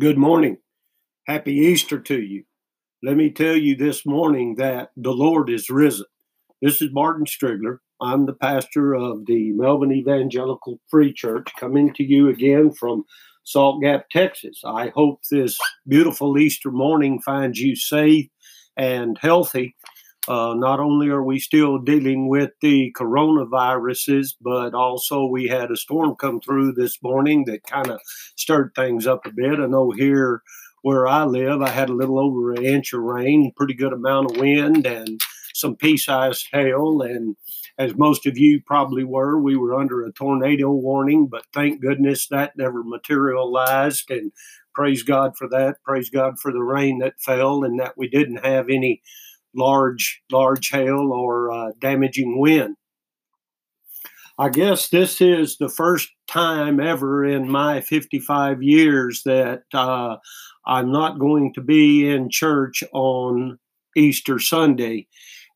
Good morning. Happy Easter to you. Let me tell you this morning that the Lord is risen. This is Martin Strigler. I'm the pastor of the Melvin Evangelical Free Church, coming to you again from Salt Gap, Texas. I hope this beautiful Easter morning finds you safe and healthy. Uh, not only are we still dealing with the coronaviruses, but also we had a storm come through this morning that kind of stirred things up a bit. I know here where I live, I had a little over an inch of rain, pretty good amount of wind, and some pea-sized hail. And as most of you probably were, we were under a tornado warning, but thank goodness that never materialized. And praise God for that. Praise God for the rain that fell, and that we didn't have any large large hail or uh, damaging wind. I guess this is the first time ever in my 55 years that uh, I'm not going to be in church on Easter Sunday,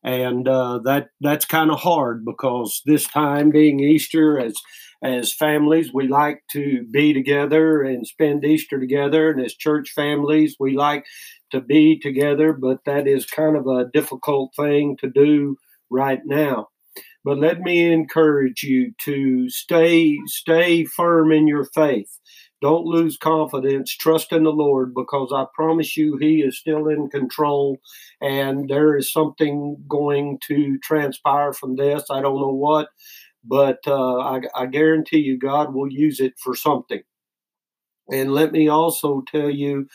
and uh, that that's kind of hard because this time being Easter, as as families, we like to be together and spend Easter together, and as church families, we like to be together, but that is kind of a difficult thing to do right now. But let me encourage you to stay stay firm in your faith. Don't lose confidence. Trust in the Lord because I promise you He is still in control and there is something going to transpire from this. I don't know what, but uh, I, I guarantee you God will use it for something. And let me also tell you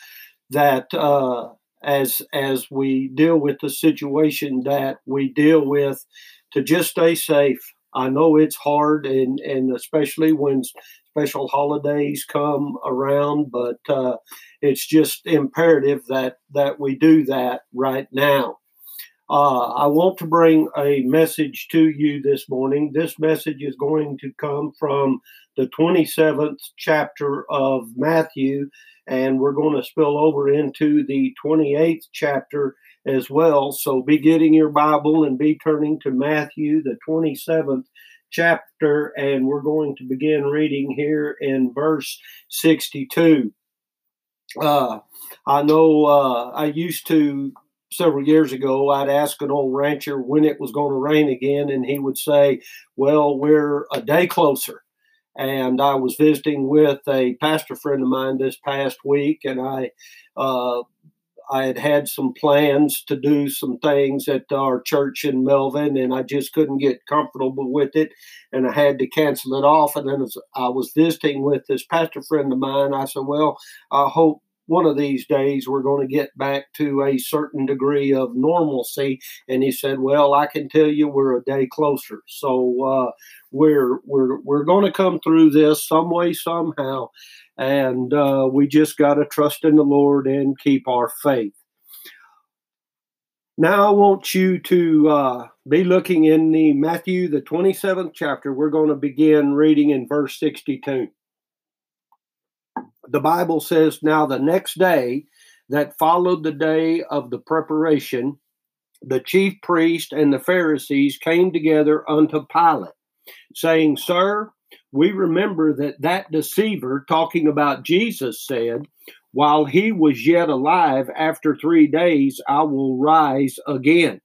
that uh, as as we deal with the situation that we deal with, to just stay safe. I know it's hard, and and especially when special holidays come around, but uh, it's just imperative that that we do that right now. Uh, I want to bring a message to you this morning. This message is going to come from the 27th chapter of Matthew, and we're going to spill over into the 28th chapter as well. So be getting your Bible and be turning to Matthew, the 27th chapter, and we're going to begin reading here in verse 62. Uh, I know uh, I used to several years ago, I'd ask an old rancher when it was going to rain again, and he would say, Well, we're a day closer. And I was visiting with a pastor friend of mine this past week, and I uh, I had had some plans to do some things at our church in Melvin, and I just couldn't get comfortable with it, and I had to cancel it off. And then as I was visiting with this pastor friend of mine, I said, "Well, I hope one of these days we're going to get back to a certain degree of normalcy. And he said, "Well, I can tell you we're a day closer. So uh, we're we're we're going to come through this some way somehow, and uh, we just got to trust in the Lord and keep our faith." Now I want you to uh, be looking in the Matthew the twenty seventh chapter. We're going to begin reading in verse sixty two the Bible says, Now the next day that followed the day of the preparation, the chief priest and the Pharisees came together unto Pilate, saying, Sir, we remember that that deceiver, talking about Jesus, said, While he was yet alive, after three days I will rise again.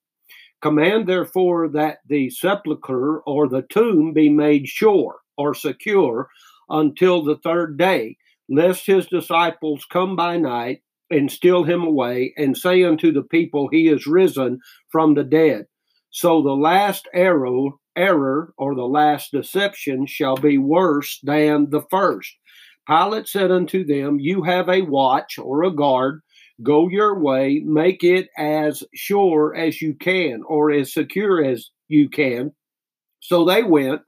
Command therefore that the sepulchre or the tomb be made sure or secure until the third day lest his disciples come by night and steal him away and say unto the people, He is risen from the dead. So the last arrow, error or the last deception shall be worse than the first. Pilate said unto them, You have a watch or a guard. Go your way, make it as sure as you can, or as secure as you can. So they went,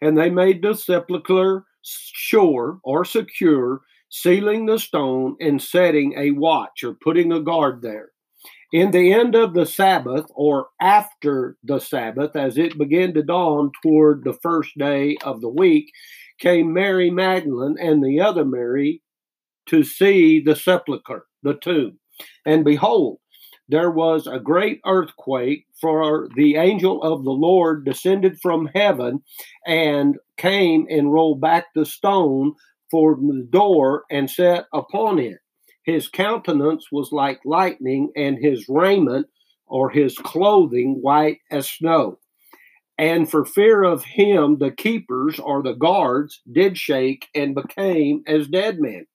and they made the sepulchre sure or secure, sealing the stone and setting a watch or putting a guard there. In the end of the Sabbath, or after the Sabbath, as it began to dawn toward the first day of the week, came Mary Magdalene and the other Mary to see the sepulchre, the tomb. And behold, there was a great earthquake, for the angel of the Lord descended from heaven and came and rolled back the stone for the door and sat upon it. His countenance was like lightning, and his raiment or his clothing white as snow. And for fear of him, the keepers or the guards did shake and became as dead men.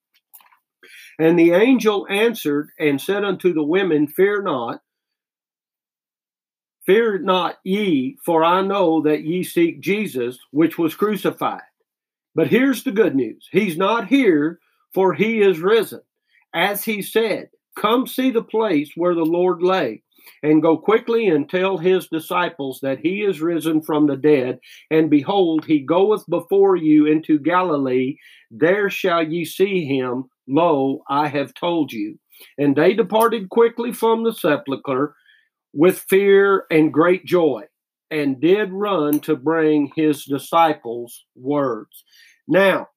And the angel answered and said unto the women, Fear not, fear not ye, for I know that ye seek Jesus, which was crucified. But here's the good news He's not here, for he is risen. As he said, Come see the place where the Lord lay and go quickly and tell his disciples that he is risen from the dead. And behold, he goeth before you into Galilee. There shall ye see him. Lo, I have told you. And they departed quickly from the sepulchre with fear and great joy, and did run to bring his disciples words. Now,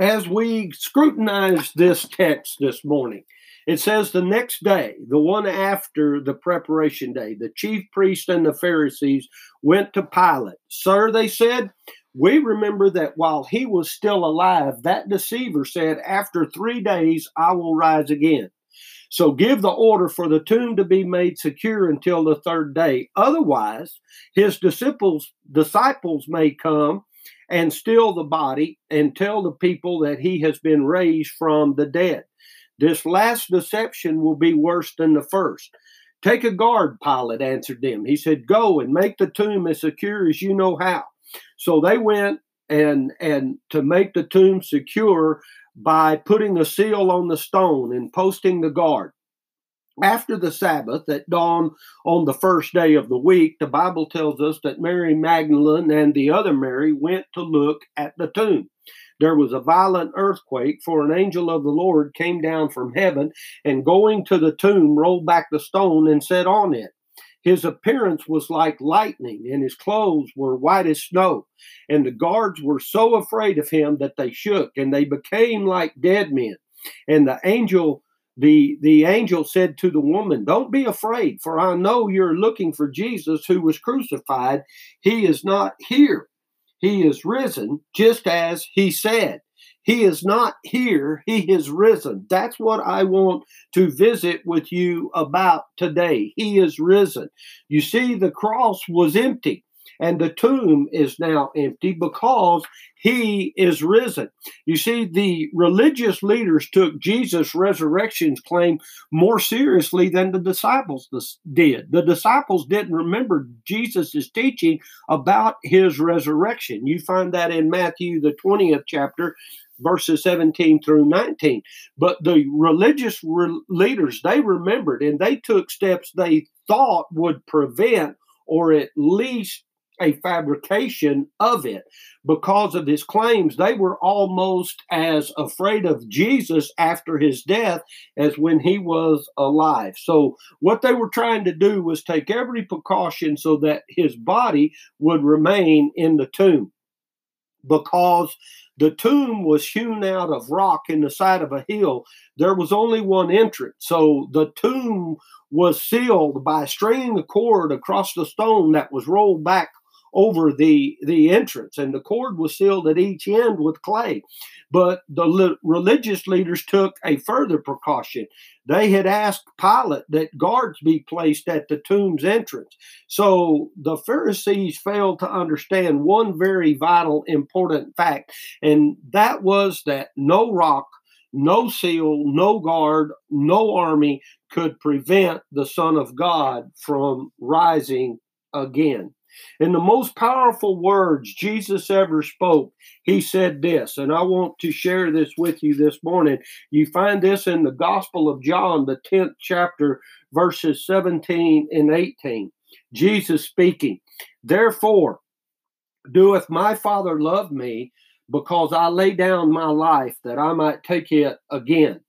as we scrutinize this text this morning, it says the next day, the one after the preparation day, the chief priest and the Pharisees went to Pilate. Sir, they said, we remember that while he was still alive, that deceiver said, After three days I will rise again. So give the order for the tomb to be made secure until the third day. Otherwise, his disciples disciples may come and steal the body and tell the people that he has been raised from the dead. This last deception will be worse than the first. Take a guard, Pilate answered them. He said, Go and make the tomb as secure as you know how. So they went and and to make the tomb secure by putting a seal on the stone and posting the guard. After the Sabbath at dawn on the first day of the week, the Bible tells us that Mary Magdalene and the other Mary went to look at the tomb there was a violent earthquake, for an angel of the Lord came down from heaven and going to the tomb rolled back the stone and sat on it. His appearance was like lightning, and his clothes were white as snow. And the guards were so afraid of him that they shook, and they became like dead men. And the angel the the angel said to the woman don't be afraid for i know you're looking for jesus who was crucified he is not here he is risen, just as he said. He is not here, he is risen. That's what I want to visit with you about today. He is risen. You see, the cross was empty and the tomb is now empty because he is risen. You see, the religious leaders took Jesus' resurrection claim more seriously than the disciples did. The disciples didn't remember Jesus' teaching about his resurrection. You find that in Matthew, the 20th chapter, verses 17 through 19. But the religious re- leaders, they remembered and they took steps they thought would prevent or at least a fabrication of it because of his claims. They were almost as afraid of Jesus after his death as when he was alive. So, what they were trying to do was take every precaution so that his body would remain in the tomb because the tomb was hewn out of rock in the side of a hill. There was only one entrance. So the tomb was sealed by stringing a cord across the stone that was rolled back over the the entrance and the cord was sealed at each end with clay. But the li- religious leaders took a further precaution. They had asked pilate that guards be placed at the tomb's entrance. So the pharisees failed to understand one very vital important fact and that was that no rock no seal, no guard, no army could prevent the Son of God from rising again. In the most powerful words Jesus ever spoke, he said this, and I want to share this with you this morning. You find this in the Gospel of John, the 10th chapter, verses 17 and 18. Jesus speaking, Therefore, doeth my Father love me, because I lay down my life that I might take it again.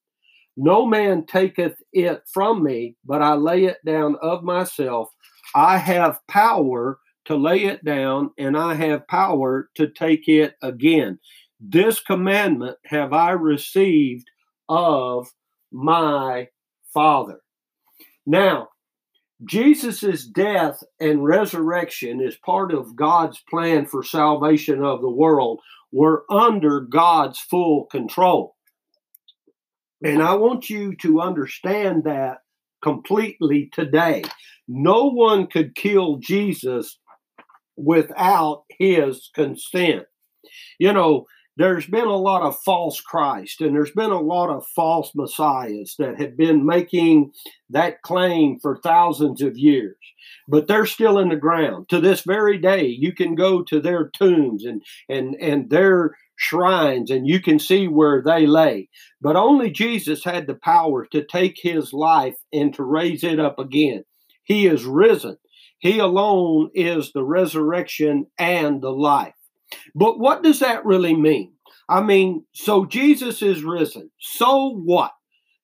No man taketh it from me, but I lay it down of myself. I have power to lay it down, and I have power to take it again. This commandment have I received of my Father. Now, Jesus' death and resurrection is part of God's plan for salvation of the world. We're under God's full control. And I want you to understand that completely today. No one could kill Jesus without his consent. You know, there's been a lot of false Christ and there's been a lot of false messiahs that have been making that claim for thousands of years but they're still in the ground. To this very day you can go to their tombs and and and their shrines and you can see where they lay. But only Jesus had the power to take his life and to raise it up again. He is risen he alone is the resurrection and the life but what does that really mean? I mean, so Jesus is risen. So what?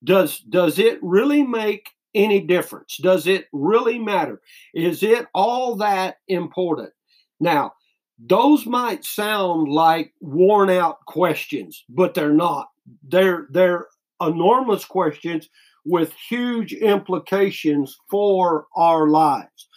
Does does it really make any difference? Does it really matter? Is it all that important? Now, those might sound like worn out questions, but they're not. They're they're enormous questions with huge implications for our lives.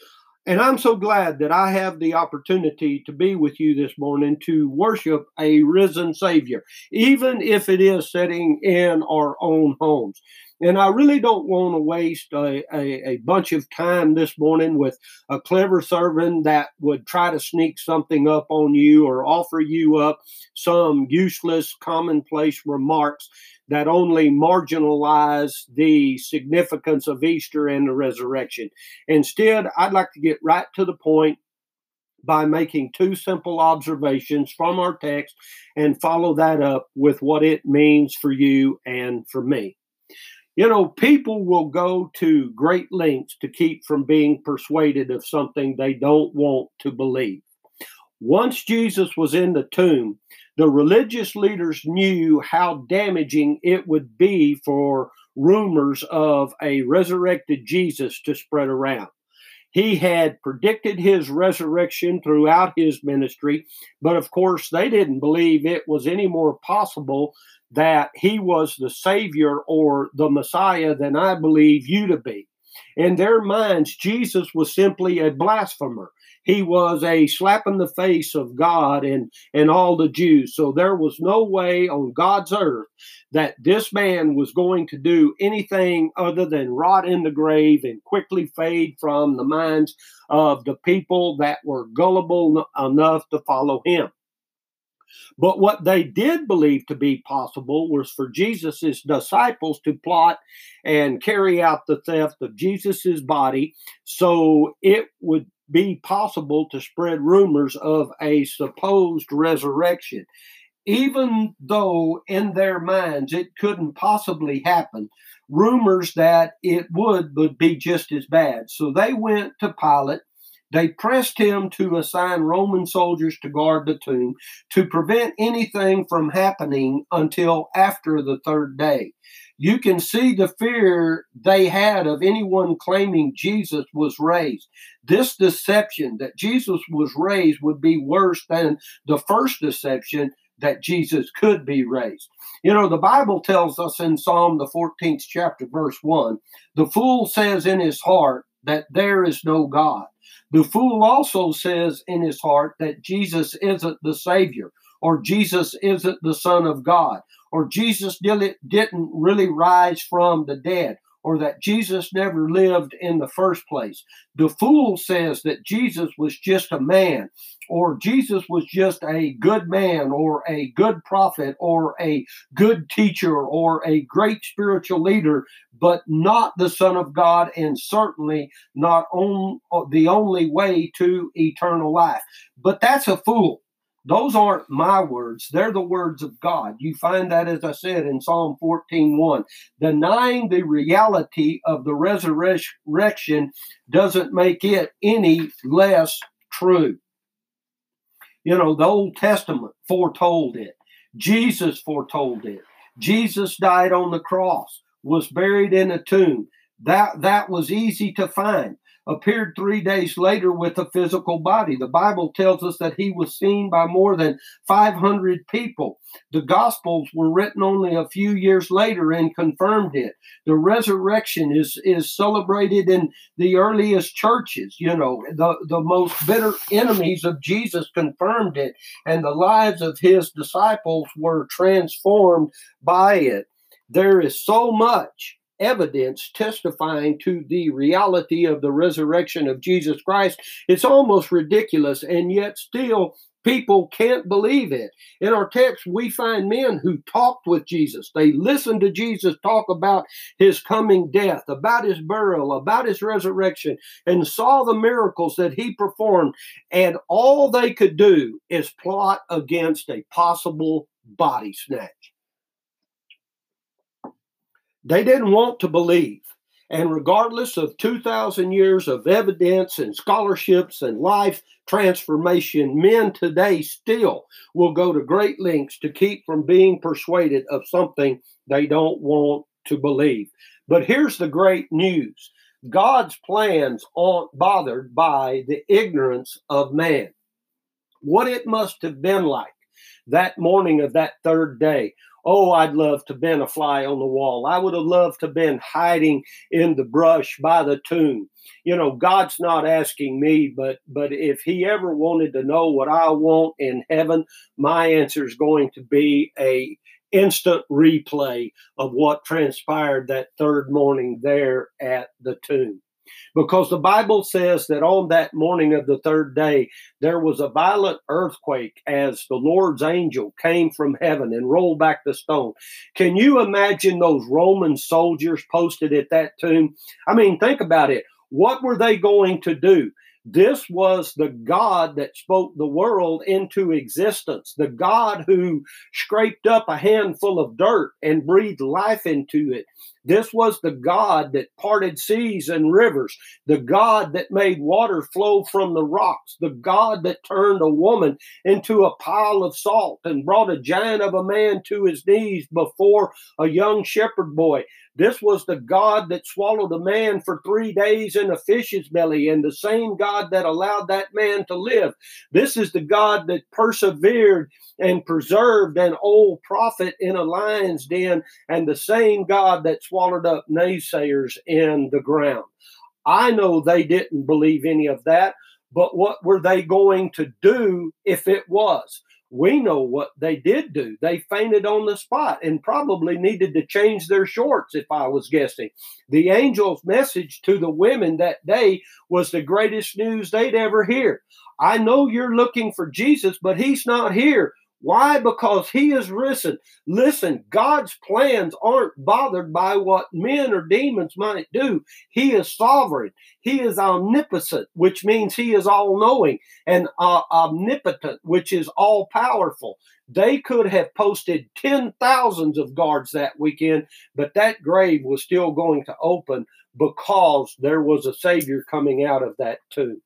And I'm so glad that I have the opportunity to be with you this morning to worship a risen Savior, even if it is sitting in our own homes. And I really don't want to waste a, a, a, bunch of time this morning with a clever servant that would try to sneak something up on you or offer you up some useless, commonplace remarks that only marginalize the significance of Easter and the resurrection. Instead, I'd like to get right to the point by making two simple observations from our text and follow that up with what it means for you and for me. You know, people will go to great lengths to keep from being persuaded of something they don't want to believe. Once Jesus was in the tomb, the religious leaders knew how damaging it would be for rumors of a resurrected Jesus to spread around. He had predicted his resurrection throughout his ministry, but of course, they didn't believe it was any more possible that he was the Savior or the Messiah than I believe you to be. In their minds, Jesus was simply a blasphemer. He was a slap in the face of God and, and all the Jews. So there was no way on God's earth that this man was going to do anything other than rot in the grave and quickly fade from the minds of the people that were gullible enough to follow him. But what they did believe to be possible was for Jesus' disciples to plot and carry out the theft of Jesus' body so it would be possible to spread rumors of a supposed resurrection. Even though in their minds it couldn't possibly happen, rumors that it would would be just as bad. So they went to Pilate they pressed him to assign Roman soldiers to guard the tomb to prevent anything from happening until after the third day. You can see the fear they had of anyone claiming Jesus was raised. This deception that Jesus was raised would be worse than the first deception that Jesus could be raised. You know, the Bible tells us in Psalm, the 14th chapter, verse 1 the fool says in his heart that there is no God. The fool also says in his heart that Jesus isn't the Savior, or Jesus isn't the Son of God, or Jesus didn't really rise from the dead, or that Jesus never lived in the first place. The fool says that Jesus was just a man, or Jesus was just a good man, or a good prophet, or a good teacher, or a great spiritual leader, but not the Son of God, and certainly not on, the only way to eternal life. But that's a fool. Those aren't my words. They're the words of God. You find that, as I said, in Psalm 14.1. Denying the reality of the resurrection doesn't make it any less true. You know, the Old Testament foretold it. Jesus foretold it. Jesus died on the cross, was buried in a tomb. That, that was easy to find appeared three days later with a physical body. The Bible tells us that he was seen by more than 500 people. The Gospels were written only a few years later and confirmed it. The resurrection is, is celebrated in the earliest churches. You know, the, the most bitter enemies of Jesus confirmed it, and the lives of his disciples were transformed by it. there is so much evidence testifying to the reality of the resurrection of Jesus Christ. It's almost ridiculous, and yet still people can't believe it. In our text, we find men who talked with Jesus. They listened to Jesus talk about his coming death, about his burial, about his resurrection, and saw the miracles that he performed. And all they could do is plot against a possible body snatch. They didn't want to believe. And regardless of 2,000 years of evidence and scholarships and life transformation, men today still will go to great lengths to keep from being persuaded of something they don't want to believe. But here's the great news God's plans aren't bothered by the ignorance of man. What it must have been like that morning of that third day Oh, I'd love to been a fly on the wall. I would have loved to been hiding in the brush by the tomb. You know, God's not asking me, but but if He ever wanted to know what I want in heaven, my answer is going to be a instant replay of what transpired that third morning there at the tomb because the Bible says that on that morning of the third day, there was a violent earthquake as the Lord's angel came from heaven and rolled back the stone. Can you imagine those Roman soldiers posted at that tomb? I mean, think about it. What were they going to do? This was the God that spoke the world into existence, the God who scraped up a handful of dirt and breathed life into it. This was the God that parted seas and rivers, the God that made water flow from the rocks, the God that turned a woman into a pile of salt and brought a giant of a man to his knees before a young shepherd boy. This was the God that swallowed a man for three days in a fish's belly, and the same God that allowed that man to live. This is the God that persevered and preserved an old prophet in a lion's den, and the same God that swallowed up naysayers in the ground. I know they didn't believe any of that, but what were they going to do if it was? we know what they did do. They fainted on the spot and probably needed to change their shorts, if I was guessing. The angel's message to the women that day was the greatest news they'd ever hear. I know you're looking for Jesus, but he's not here. Why? Because he is risen. Listen, God's plans aren't bothered by what men or demons might do. He is sovereign. He is omnipotent, which means he is all knowing, and uh, omnipotent, which is all powerful. They could have posted 10 thousands of guards that weekend, but that grave was still going to open because there was a Savior coming out of that tomb.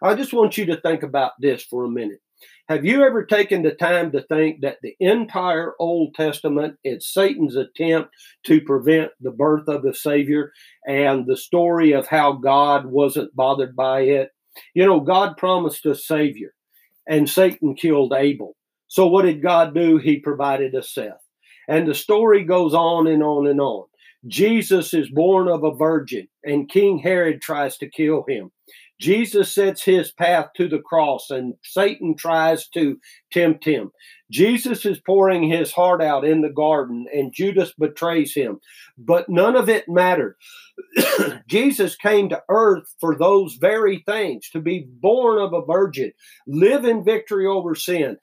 I just want you to think about this for a minute. Have you ever taken the time to think that the entire Old Testament is Satan's attempt to prevent the birth of the Savior and the story of how God wasn't bothered by it? You know, God promised a Savior, and Satan killed Abel. So, what did God do? He provided a Seth. And the story goes on and on and on. Jesus is born of a virgin, and King Herod tries to kill him. Jesus sets his path to the cross and Satan tries to tempt him. Jesus is pouring his heart out in the garden and Judas betrays him. But none of it mattered. Jesus came to earth for those very things to be born of a virgin, live in victory over sin,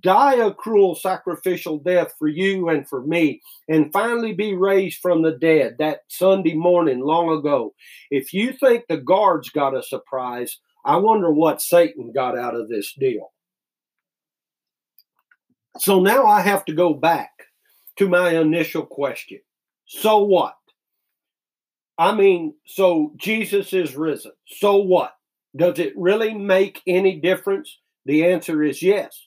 die a cruel sacrificial death for you and for me, and finally be raised from the dead that Sunday morning long ago. If you think the guards got a surprise, I wonder what Satan got out of this deal. So now I have to go back to my initial question. So what? I mean, so Jesus is risen. So what? Does it really make any difference? The answer is yes.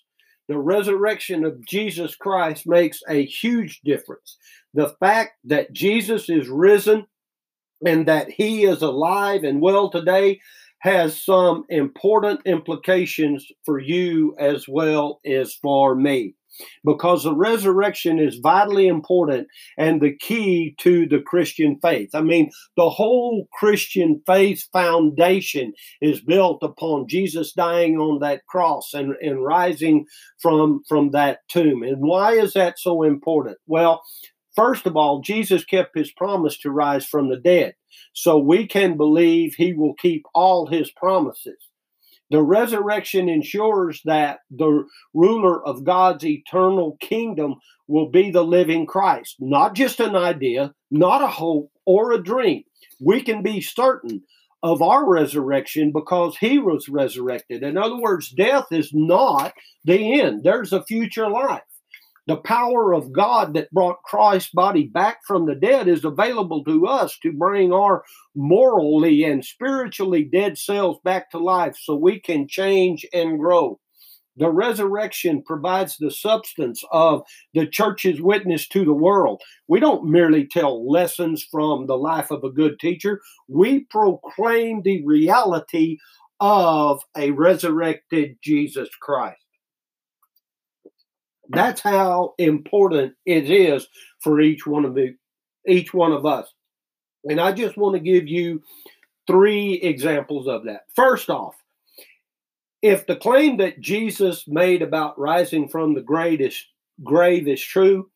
The resurrection of Jesus Christ makes a huge difference. The fact that Jesus is risen and that he is alive and well today has some important implications for you as well as for me because the resurrection is vitally important and the key to the Christian faith. I mean, the whole Christian faith foundation is built upon Jesus dying on that cross and, and rising from, from that tomb. And why is that so important? Well, First of all, Jesus kept his promise to rise from the dead. So we can believe he will keep all his promises. The resurrection ensures that the ruler of God's eternal kingdom will be the living Christ, not just an idea, not a hope or a dream. We can be certain of our resurrection because he was resurrected. In other words, death is not the end, there's a future life. The power of God that brought Christ's body back from the dead is available to us to bring our morally and spiritually dead selves back to life so we can change and grow. The resurrection provides the substance of the church's witness to the world. We don't merely tell lessons from the life of a good teacher, we proclaim the reality of a resurrected Jesus Christ. That's how important it is for each one of the each one of us. And I just want to give you three examples of that. First off, if the claim that Jesus made about rising from the grave is, grave is true,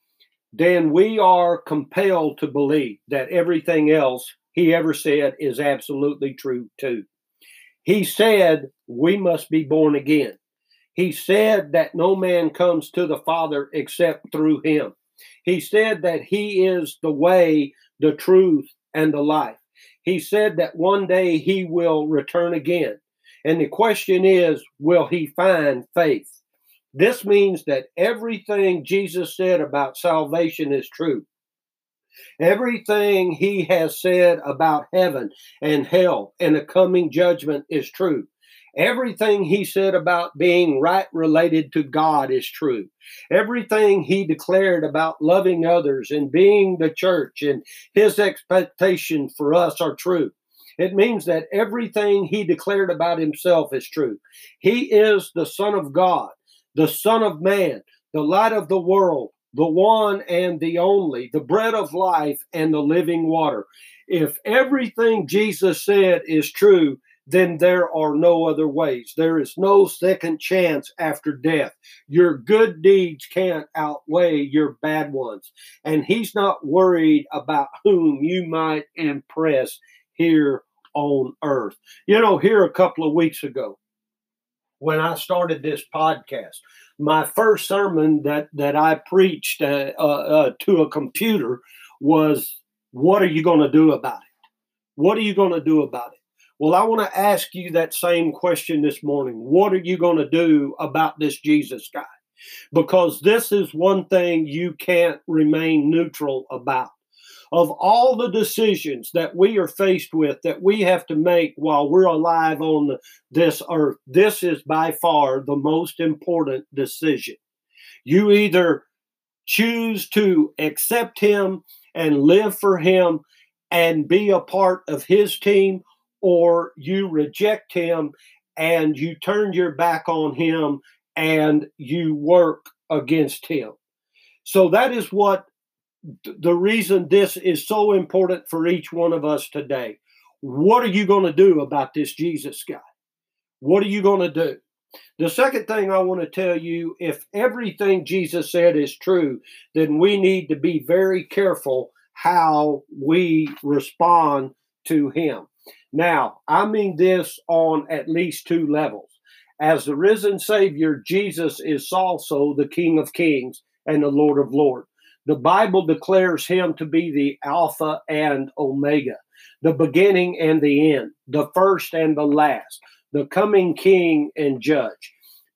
then we are compelled to believe that everything else he ever said is absolutely true too. He said we must be born again. He said that no man comes to the Father except through him. He said that he is the way, the truth, and the life. He said that one day he will return again. And the question is, will he find faith? This means that everything Jesus said about salvation is true. Everything he has said about heaven and hell and the coming judgment is true. Everything he said about being right related to God is true. Everything he declared about loving others and being the church and his expectation for us are true. It means that everything he declared about himself is true. He is the Son of God, the Son of Man, the light of the world, the one and the only, the bread of life and the living water. If everything Jesus said is true, then there are no other ways. There is no second chance after death. Your good deeds can't outweigh your bad ones. And he's not worried about whom you might impress here on earth. You know, here a couple of weeks ago, when I started this podcast, my first sermon that, that I preached uh, uh, uh, to a computer was, What are you going to do about it? What are you going to do about it? Well, I want to ask you that same question this morning. What are you going to do about this Jesus guy? Because this is one thing you can't remain neutral about. Of all the decisions that we are faced with that we have to make while we're alive on this earth, this is by far the most important decision. You either choose to accept him and live for him and be a part of his team, or you reject him and you turn your back on him and you work against him. So that is what the reason this is so important for each one of us today. What are you going to do about this Jesus guy? What are you going to do? The second thing I want to tell you if everything Jesus said is true, then we need to be very careful how we respond to him. Now, I mean this on at least two levels. As the risen Savior, Jesus is also the King of Kings and the Lord of Lords. The Bible declares him to be the Alpha and Omega, the beginning and the end, the first and the last, the coming King and Judge.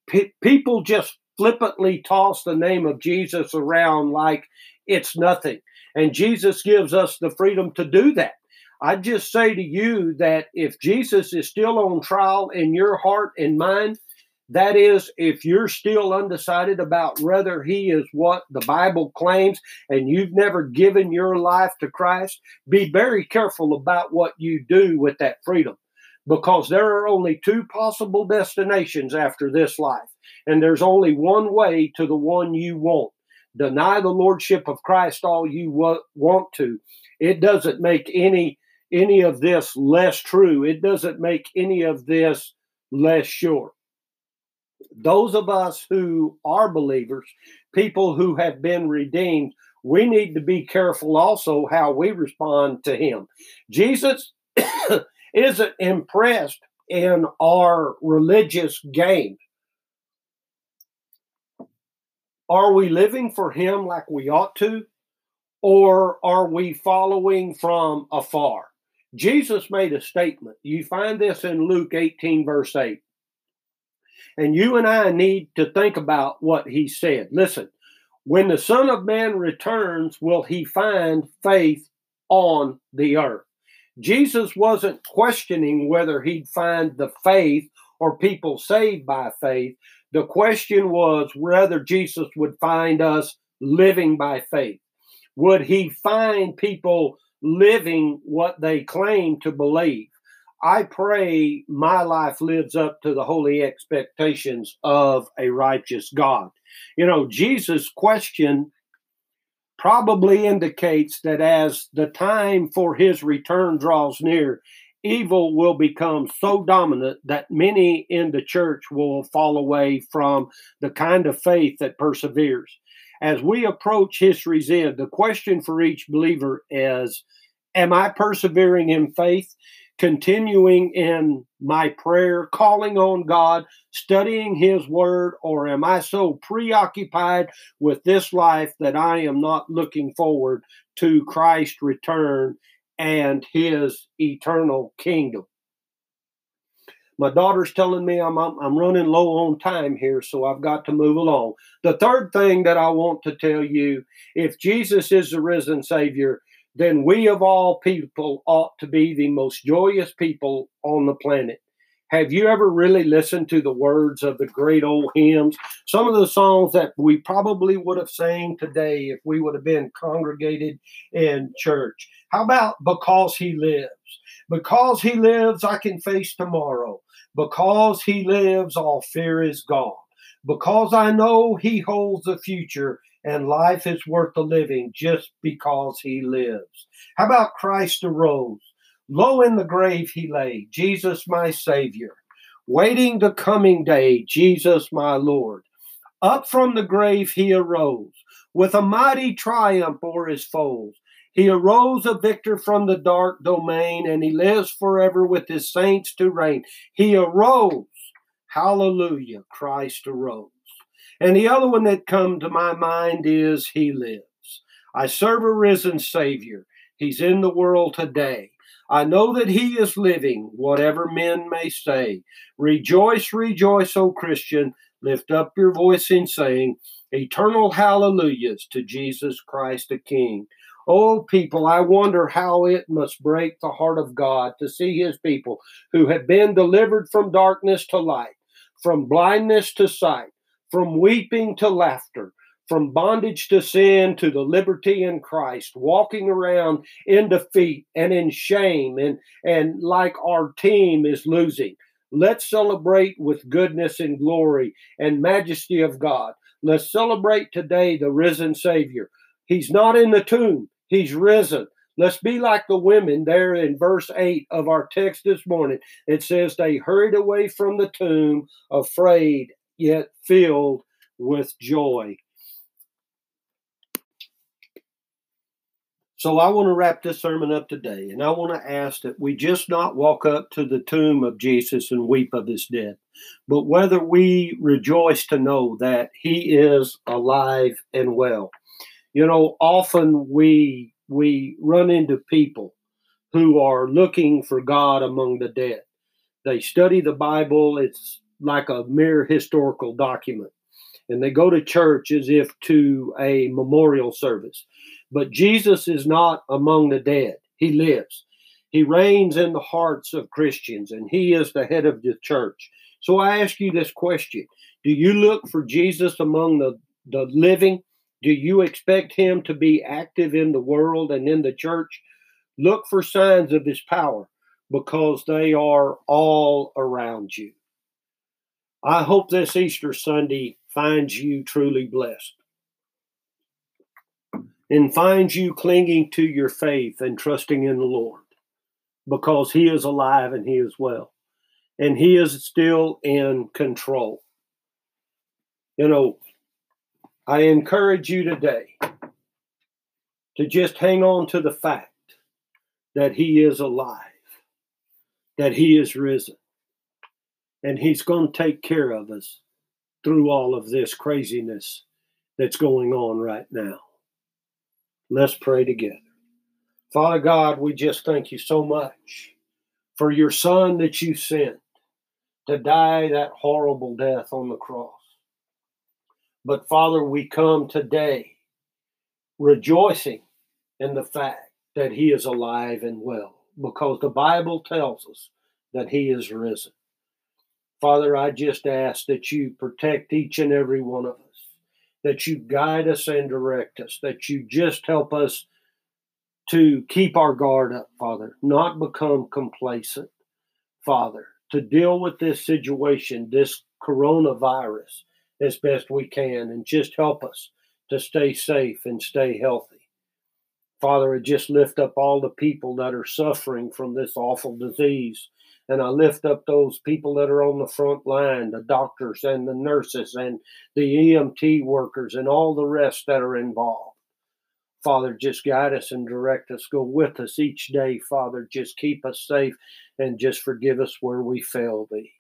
P- people just flippantly toss the name of Jesus around like it's nothing. And Jesus gives us the freedom to do that. I just say to you that if Jesus is still on trial in your heart and mind, that is, if you're still undecided about whether he is what the Bible claims and you've never given your life to Christ, be very careful about what you do with that freedom because there are only two possible destinations after this life, and there's only one way to the one you want. Deny the lordship of Christ all you want to. It doesn't make any any of this less true. It doesn't make any of this less sure. Those of us who are believers, people who have been redeemed, we need to be careful also how we respond to him. Jesus isn't impressed in our religious games. Are we living for him like we ought to? Or are we following from afar? Jesus made a statement. You find this in Luke 18, verse 8. And you and I need to think about what he said. Listen, when the Son of Man returns, will he find faith on the earth? Jesus wasn't questioning whether he'd find the faith or people saved by faith. The question was whether Jesus would find us living by faith. Would he find people living what they claim to believe? I pray my life lives up to the holy expectations of a righteous God. You know, Jesus' question probably indicates that as the time for his return draws near, evil will become so dominant that many in the church will fall away from the kind of faith that perseveres. As we approach history's end, the question for each believer is Am I persevering in faith? continuing in my prayer, calling on God, studying His Word, or am I so preoccupied with this life that I am not looking forward to Christ's return and His eternal kingdom? My daughter's telling me I'm, I'm, I'm running low on time here, so I've got to move along. The third thing that I want to tell you if Jesus is the risen Savior, then we of all people ought to be the most joyous people on the planet. Have you ever really listened to the words of the great old hymns? Some of the songs that we probably would have sang today if we would have been congregated in church. How about Because He Lives? Because He lives, I can face tomorrow. Because He lives, all fear is gone. Because I know He holds the future, and life is worth the living just because he lives. How about Christ arose? Low in the grave he lay, Jesus my Savior, waiting the coming day, Jesus my Lord. Up from the grave he arose, with a mighty triumph o'er his foes. He arose a victor from the dark domain, and he lives forever with his saints to reign. He arose. Hallelujah, Christ arose. And the other one that come to my mind is He lives. I serve a risen Savior. He's in the world today. I know that He is living, whatever men may say. Rejoice, rejoice, O Christian. Lift up your voice in saying, Eternal hallelujahs to Jesus Christ the King. Oh, people, I wonder how it must break the heart of God to see his people who have been delivered from darkness to light, from blindness to sight, from weeping to laughter, from bondage to sin to the liberty in Christ, walking around in defeat and in shame and, and like our team is losing. Let's celebrate with goodness and glory and majesty of God. Let's celebrate today the risen Savior. He's not in the tomb, He's risen. Let's be like the women there in verse 8 of our text this morning. It says, They hurried away from the tomb, afraid yet filled with joy. So I want to wrap this sermon up today, and I want to ask that we just not walk up to the tomb of Jesus and weep of his death, but whether we rejoice to know that he is alive and well. You know, often we we run into people who are looking for God among the dead. They study the Bible, it's like a mere historical document. And they go to church as if to a memorial service. But Jesus is not among the dead, He lives. He reigns in the hearts of Christians, and He is the head of the church. So I ask you this question Do you look for Jesus among the, the living? Do you expect Him to be active in the world and in the church? Look for signs of His power because they are all around you. I hope this Easter Sunday finds you truly blessed and finds you clinging to your faith and trusting in the Lord because He is alive and He is well and He is still in control. You know, I encourage you today to just hang on to the fact that He is alive, that He is risen, and He's going to take care of us through all of this craziness that's going on right now. Let's pray together. Father God, we just thank you so much for your Son that you sent to die that horrible death on the cross. But Father, we come today rejoicing in the fact that He is alive and well because the Bible tells us that He is risen. Father, I just ask that you protect each and every one of us, that you guide us and direct us, that you just help us to keep our guard up, Father, not become complacent, Father, to deal with this situation, this coronavirus, as best we can, and just help us to stay safe and stay healthy. Father, I just lift up all the people that are suffering from this awful disease. And I lift up those people that are on the front line, the doctors and the nurses and the EMT workers and all the rest that are involved. Father, just guide us and direct us. Go with us each day, Father. Just keep us safe and just forgive us where we fail thee.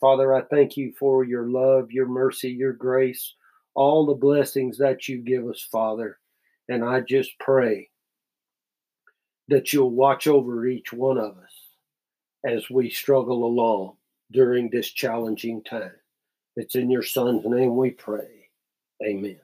Father, I thank you for your love, your mercy, your grace, all the blessings that you give us, Father. And I just pray that you'll watch over each one of us as we struggle along during this challenging time. It's in your Son's name we pray. Amen.